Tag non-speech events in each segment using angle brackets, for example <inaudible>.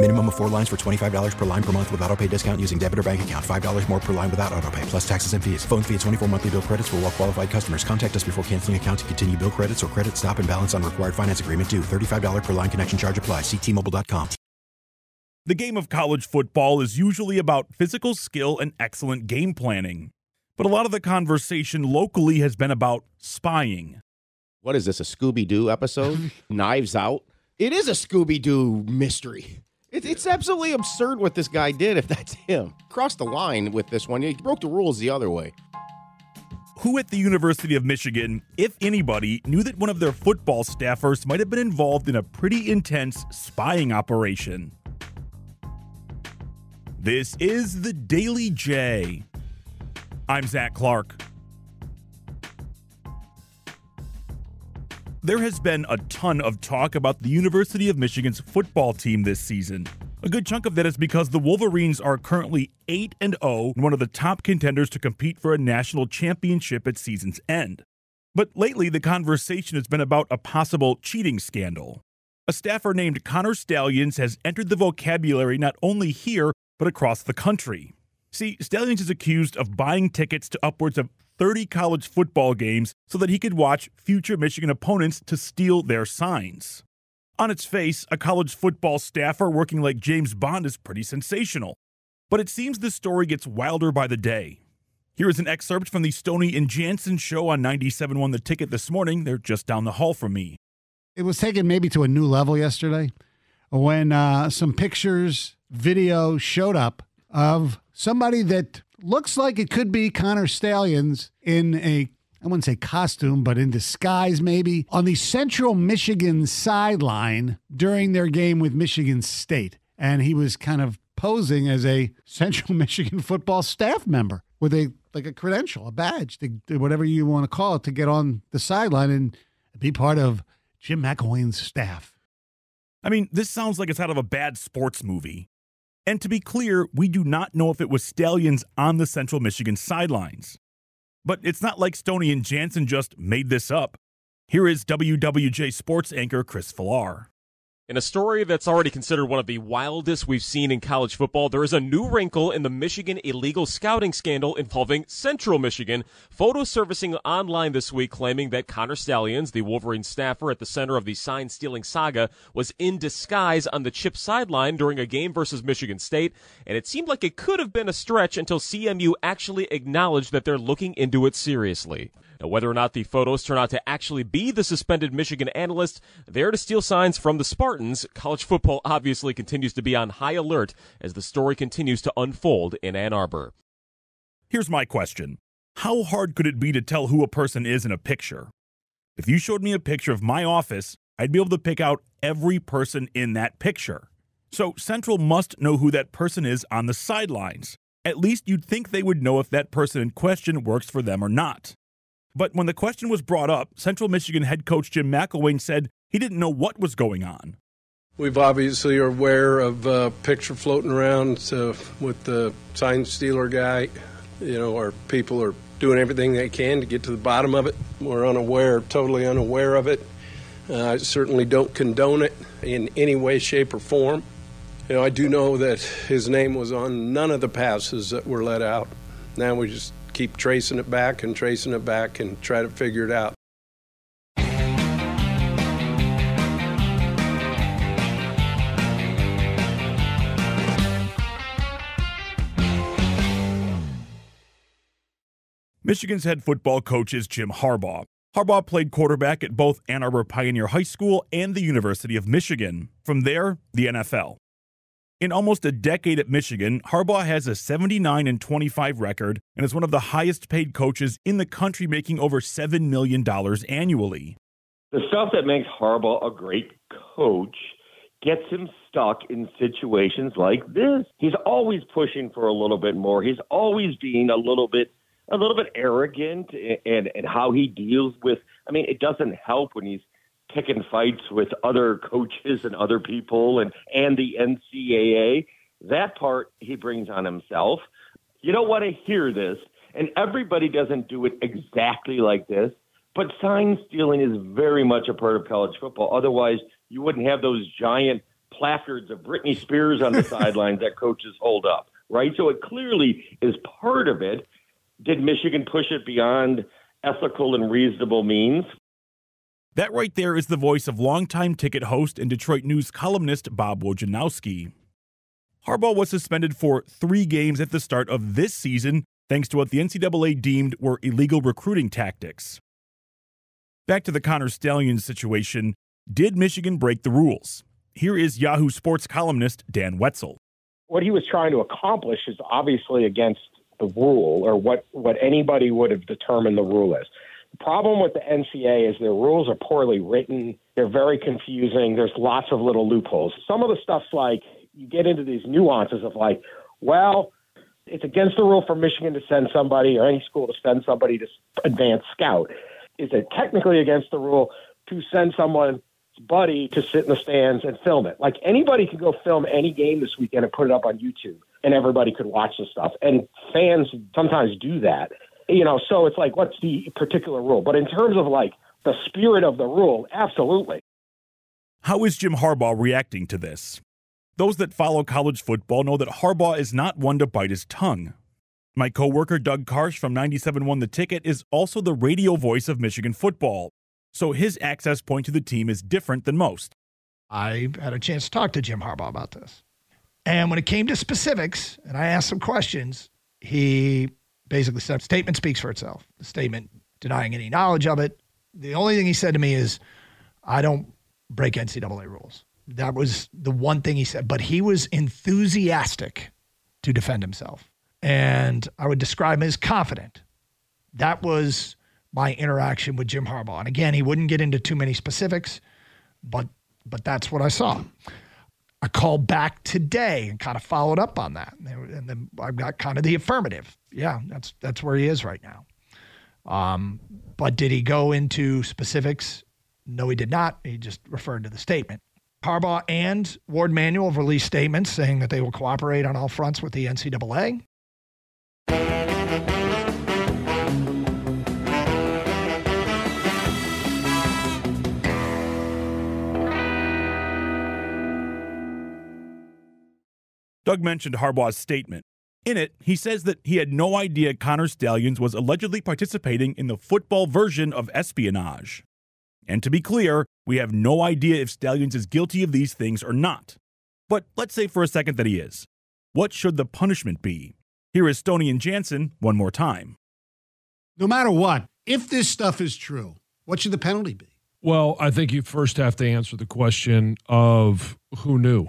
Minimum of four lines for $25 per line per month with auto pay discount using debit or bank account. $5 more per line without auto pay, plus taxes and fees. Phone fee at 24 monthly bill credits for all well qualified customers. Contact us before canceling account to continue bill credits or credit stop and balance on required finance agreement due. $35 per line connection charge apply. Ctmobile.com. The game of college football is usually about physical skill and excellent game planning. But a lot of the conversation locally has been about spying. What is this, a Scooby Doo episode? <laughs> Knives Out? It is a Scooby Doo mystery. It, it's absolutely absurd what this guy did if that's him. Crossed the line with this one. He broke the rules the other way. Who at the University of Michigan, if anybody, knew that one of their football staffers might have been involved in a pretty intense spying operation? This is the Daily J. I'm Zach Clark. There has been a ton of talk about the University of Michigan's football team this season. A good chunk of that is because the Wolverines are currently 8 and 0, and one of the top contenders to compete for a national championship at season's end. But lately, the conversation has been about a possible cheating scandal. A staffer named Connor Stalions has entered the vocabulary not only here, but across the country. See, Stalions is accused of buying tickets to upwards of 30 college football games so that he could watch future Michigan opponents to steal their signs. On its face, a college football staffer working like James Bond is pretty sensational. But it seems the story gets wilder by the day. Here is an excerpt from the Stoney and Jansen show on 97.1 The Ticket this morning. They're just down the hall from me. It was taken maybe to a new level yesterday when uh, some pictures, video showed up of somebody that looks like it could be Connor Stalions in a I wouldn't say costume, but in disguise maybe, on the Central Michigan sideline during their game with Michigan State. And he was kind of posing as a <laughs> Central Michigan football staff member with a like a credential, a badge, to, whatever you want to call it, to get on the sideline and be part of Jim McElwain's staff. I mean, this sounds like it's out of a bad sports movie. And to be clear, we do not know if it was Stalions on the Central Michigan sidelines. But it's not like Stoney and Jansen just made this up. Here is WWJ sports anchor Chris Villar. In a story that's already considered one of the wildest we've seen in college football, there is a new wrinkle in the Michigan illegal scouting scandal involving Central Michigan. Photos surfacing online this week claiming that Connor Stalions, the Wolverine staffer at the center of the sign stealing saga, was in disguise on the chip sideline during a game versus Michigan State, and it seemed like it could have been a stretch until CMU actually acknowledged that they're looking into it seriously. Now, whether or not the photos turn out to actually be the suspended Michigan analyst there to steal signs from the Spartans, college football obviously continues to be on high alert as the story continues to unfold in Ann Arbor. Here's my question How hard could it be to tell who a person is in a picture? If you showed me a picture of my office, I'd be able to pick out every person in that picture. So Central must know who that person is on the sidelines. At least you'd think they would know if that person in question works for them or not. But when the question was brought up, Central Michigan head coach Jim McElwain said he didn't know what was going on. We've obviously are aware of a picture floating around uh, with the sign stealer guy. You know, our people are doing everything they can to get to the bottom of it. We're unaware, totally unaware of it. Uh, I certainly don't condone it in any way, shape, or form. You know, I do know that his name was on none of the passes that were let out. Now we just keep tracing it back and tracing it back and try to figure it out. Michigan's head football coach is Jim Harbaugh. Harbaugh played quarterback at both Ann Arbor Pioneer High School and the University of Michigan. From there, the NFL. In almost a decade at Michigan, Harbaugh has a 79 and 25 record and is one of the highest paid coaches in the country, making over $7 million annually. The stuff that makes Harbaugh a great coach gets him stuck in situations like this. He's always pushing for a little bit more. He's always being a little bit a little bit arrogant and and how he deals with I mean it doesn't help when he's picking fights with other coaches and other people and and the NCAA. That part he brings on himself. You don't want to hear this, and everybody doesn't do it exactly like this, but sign stealing is very much a part of college football. Otherwise, you wouldn't have those giant placards of Britney Spears on the <laughs> sidelines that coaches hold up, right? So it clearly is part of it. Did Michigan push it beyond ethical and reasonable means? That right there is the voice of longtime ticket host and Detroit News columnist Bob Wojnowski. Harbaugh was suspended for three games at the start of this season thanks to what the NCAA deemed were illegal recruiting tactics. Back to the Connor Stalions situation. Did Michigan break the rules? Here is Yahoo Sports columnist Dan Wetzel. What he was trying to accomplish is obviously against the rule or what, what anybody would have determined the rule is. Problem with the NCAA is their rules are poorly written. They're very confusing. There's lots of little loopholes. Some of the stuff's like you get into these nuances of like, well, it's against the rule for Michigan to send somebody or any school to send somebody to advance scout. Is it technically against the rule to send someone's buddy to sit in the stands and film it. Like anybody could go film any game this weekend and put it up on YouTube and everybody could watch the stuff. And fans sometimes do that you know, so it's like, what's the particular rule? But in terms of like the spirit of the rule, absolutely. How is Jim Harbaugh reacting to this? Those that follow college football know that Harbaugh is not one to bite his tongue. My coworker Doug Karsch from 97.1 The Ticket is also the radio voice of Michigan football, so his access point to the team is different than most. I had a chance to talk to Jim Harbaugh about this. And when it came to specifics, and I asked some questions, he basically said, statement speaks for itself. The statement denying any knowledge of it. The only thing he said to me is, I don't break NCAA rules. That was the one thing he said, but he was enthusiastic to defend himself. And I would describe him as confident. That was my interaction with Jim Harbaugh. And again, he wouldn't get into too many specifics, but but that's what I saw. I called back today and kind of followed up on that. And then I've got kind of the affirmative. Yeah, that's that's where he is right now. Um, but did he go into specifics? No, he did not. He just referred to the statement. Harbaugh and Ward Manuel have released statements saying that they will cooperate on all fronts with the NCAA. Doug mentioned Harbaugh's statement. In it, he says that he had no idea Connor Stalions was allegedly participating in the football version of espionage. And to be clear, we have no idea if Stalions is guilty of these things or not. But let's say for a second that he is. What should the punishment be? Here is Stoney and Jansen one more time. No matter what, if this stuff is true, what should the penalty be? Well, I think you first have to answer the question of who knew.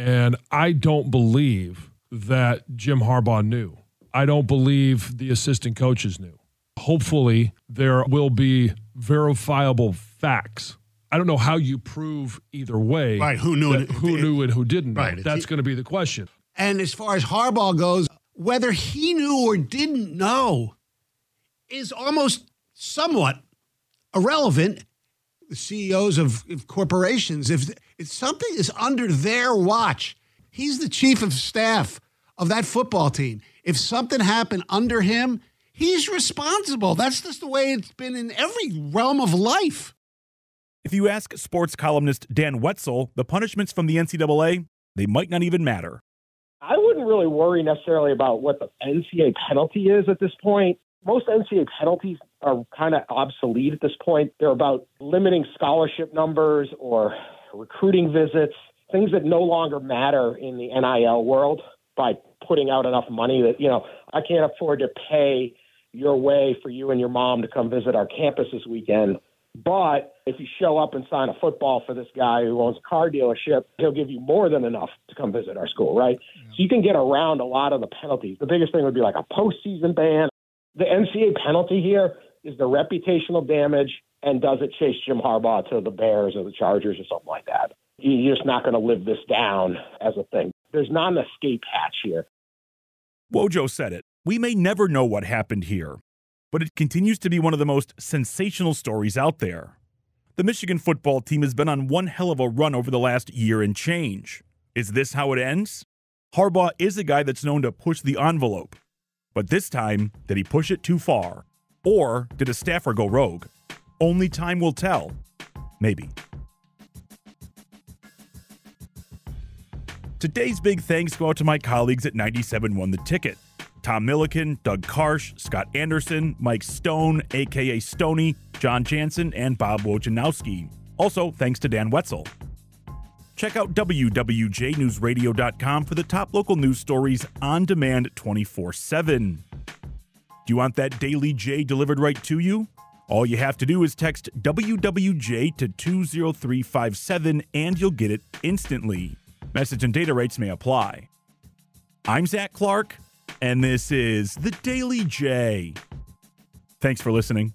And I don't believe that Jim Harbaugh knew. I don't believe the assistant coaches knew. Hopefully, there will be verifiable facts. I don't know how you prove either way. Right, who knew it, who it, knew and who didn't. Right, know. That's going to be the question. And as far as Harbaugh goes, whether he knew or didn't know is almost somewhat irrelevant. The CEOs of, of corporations, if if something is under their watch, he's the chief of staff of that football team. If something happened under him, he's responsible. That's just the way it's been in every realm of life. If you ask sports columnist Dan Wetzel, the punishments from the NCAA, they might not even matter. I wouldn't really worry necessarily about what the NCAA penalty is at this point. Most NCAA penalties are kind of obsolete at this point. They're about limiting scholarship numbers or recruiting visits, things that no longer matter in the NIL world by putting out enough money that, you know, I can't afford to pay your way for you and your mom to come visit our campus this weekend. But if you show up and sign a football for this guy who owns a car dealership, he'll give you more than enough to come visit our school, right? So you can get around a lot of the penalties. The biggest thing would be like a postseason ban. The NCAA penalty here is the reputational damage and does it chase Jim Harbaugh to the Bears or the Chargers or something like that? You're just not going to live this down as a thing. There's not an escape hatch here. Wojo said it. We may never know what happened here, but it continues to be one of the most sensational stories out there. The Michigan football team has been on one hell of a run over the last year and change. Is this how it ends? Harbaugh is a guy that's known to push the envelope. But this time, did he push it too far? Or did a staffer go rogue? Only time will tell. Maybe. Today's big thanks go out to my colleagues at 97.1 The Ticket. Tom Milliken, Doug Karsch, Scott Anderson, Mike Stone, aka Stony, John Jansen, and Bob Wojnowski. Also, thanks to Dan Wetzel. Check out WWJNewsRadio.com for the top local news stories on demand 24 7. Do you want that Daily J delivered right to you? All you have to do is text WWJ to 20357 and you'll get it instantly. Message and data rates may apply. I'm Zach Clark, and this is the Daily J. Thanks for listening.